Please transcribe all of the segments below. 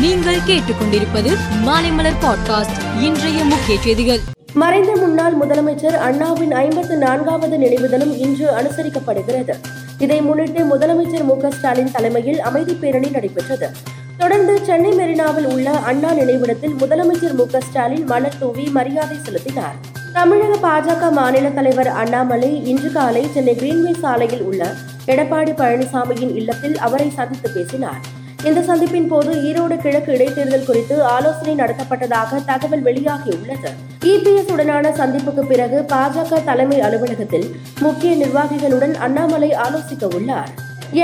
நீங்கள் கேட்டுக்கொண்டிருப்பது மாலைமலர் பாட்காஸ்ட் இன்றைய முக்கிய செய்திகள். மறைந்த முன்னாள் முதலமைச்சர் அண்ணாவின் ஐம்பத்து நான்காவது நினைவு தினம் இன்று அனுசரிக்கப்படுகிறது. இதை முன்னிட்டு முதலமைச்சர் மு ஸ்டாலின் தலைமையில் அமைதி பேரணி நடைபெற்றது. தொடர்ந்து சென்னை மெரினாவில் உள்ள அண்ணா நினைவிடத்தில் முதலமைச்சர் மு ஸ்டாலின் மலர் தூவி மரியாதை செலுத்தினார். தமிழக பாஜக மாநில தலைவர் அண்ணாமலை இன்று காலை சென்னை கிரீன்வே சாலையில் உள்ள எடப்பாடி பழனிசாமியின் இல்லத்தில் அவரை சந்தித்து பேசினார். இந்த சந்திப்பின் போது ஈரோடு கிழக்கு இடைத்தேர்தல் குறித்து ஆலோசனை நடத்தப்பட்டதாக தகவல் வெளியாகியுள்ளது. இபிஎஸ் உடனான சந்திப்புக்கு பிறகு பாஜக தலைமை அலுவலகத்தில் முக்கிய நிர்வாகிகளுடன் அண்ணாமலை ஆலோசிக்க உள்ளார்.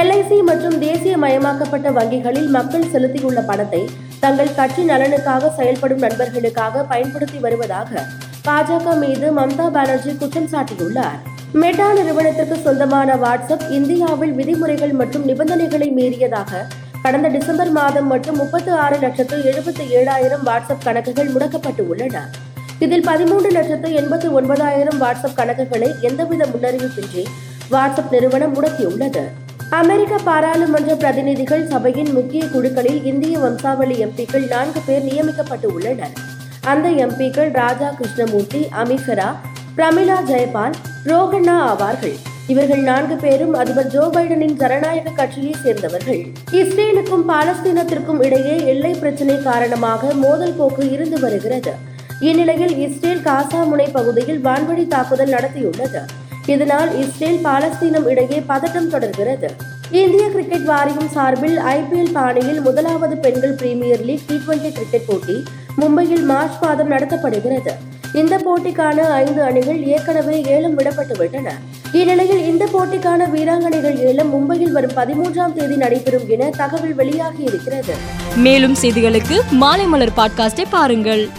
எல்ஐசி மற்றும் தேசிய மயமாக்கப்பட்ட வங்கிகளில் மக்கள் செலுத்தியுள்ள பணத்தை தங்கள் கட்சி நலனுக்காக செயல்படும் நண்பர்களுக்காக பயன்படுத்தி வருவதாக பாஜக மீது மம்தா பானர்ஜி குற்றம் சாட்டியுள்ளார். மெட்டா நிறுவனத்திற்கு சொந்தமான வாட்ஸ்அப் இந்தியாவில் விதிமுறைகள் மற்றும் நிபந்தனைகளை மீறியதாக கடந்த டிசம்பர் மாதம் மட்டும் முப்பத்து ஆறு லட்சத்து எழுபத்தி ஏழாயிரம் வாட்ஸ்அப் கணக்குகள் முடக்கப்பட்டு உள்ளன இதில் பதிமூன்று லட்சத்து எண்பத்தி ஒன்பதாயிரம் வாட்ஸ்அப் கணக்குகளை எந்தவித முன்னறிவிப்பின்றி வாட்ஸ்அப் நிறுவனம் முடக்கியுள்ளது. அமெரிக்க பாராளுமன்ற பிரதிநிதிகள் சபையின் முக்கிய குழுக்களில் இந்திய வம்சாவளி எம்பிக்கள் நான்கு பேர் நியமிக்கப்பட்டு உள்ளனர் அந்த எம்பிக்கள் ராஜா கிருஷ்ணமூர்த்தி அமிஃபரா பிரமிளா ஜெயபால் ரோஹண்ணா ஆவார்கள். இவர்கள் நான்கு பேரும் அதிபர் ஜோ பைடனின் ஜனநாயக கட்சியை சேர்ந்தவர்கள். இஸ்ரேலுக்கும் பாலஸ்தீனத்திற்கும் இடையே எல்லை பிரச்சினை காரணமாக மோதல் போக்கு இருந்து வருகிறது. இந்நிலையில் இஸ்ரேல் காசா முனை பகுதியில் வான்வழி தாக்குதல் நடத்தியுள்ளது. இதனால் இஸ்ரேல் பாலஸ்தீனம் இடையே பதட்டம் தொடர்கிறது. இந்திய கிரிக்கெட் வாரியம் சார்பில் ஐபிஎல் பாணியில் முதலாவது பெண்கள் premier league T twenty cricket போட்டி மும்பையில் மார்ச் மாதம் நடத்தப்படுகிறது. இந்த போட்டிக்கான ஐந்து அணிகள் ஏற்கனவே ஏலம் விடப்பட்டுவிட்டன இந்நிலையில் இந்த போட்டிக்கான வீராங்கனைகள் ஏலம் மும்பையில் வரும் பதிமூன்றாம் தேதி நடைபெறும் என தகவல் வெளியாகி இருக்கிறது மேலும் செய்திகளுக்கு மாலை மலர் பாட்காஸ்டை பாருங்கள்.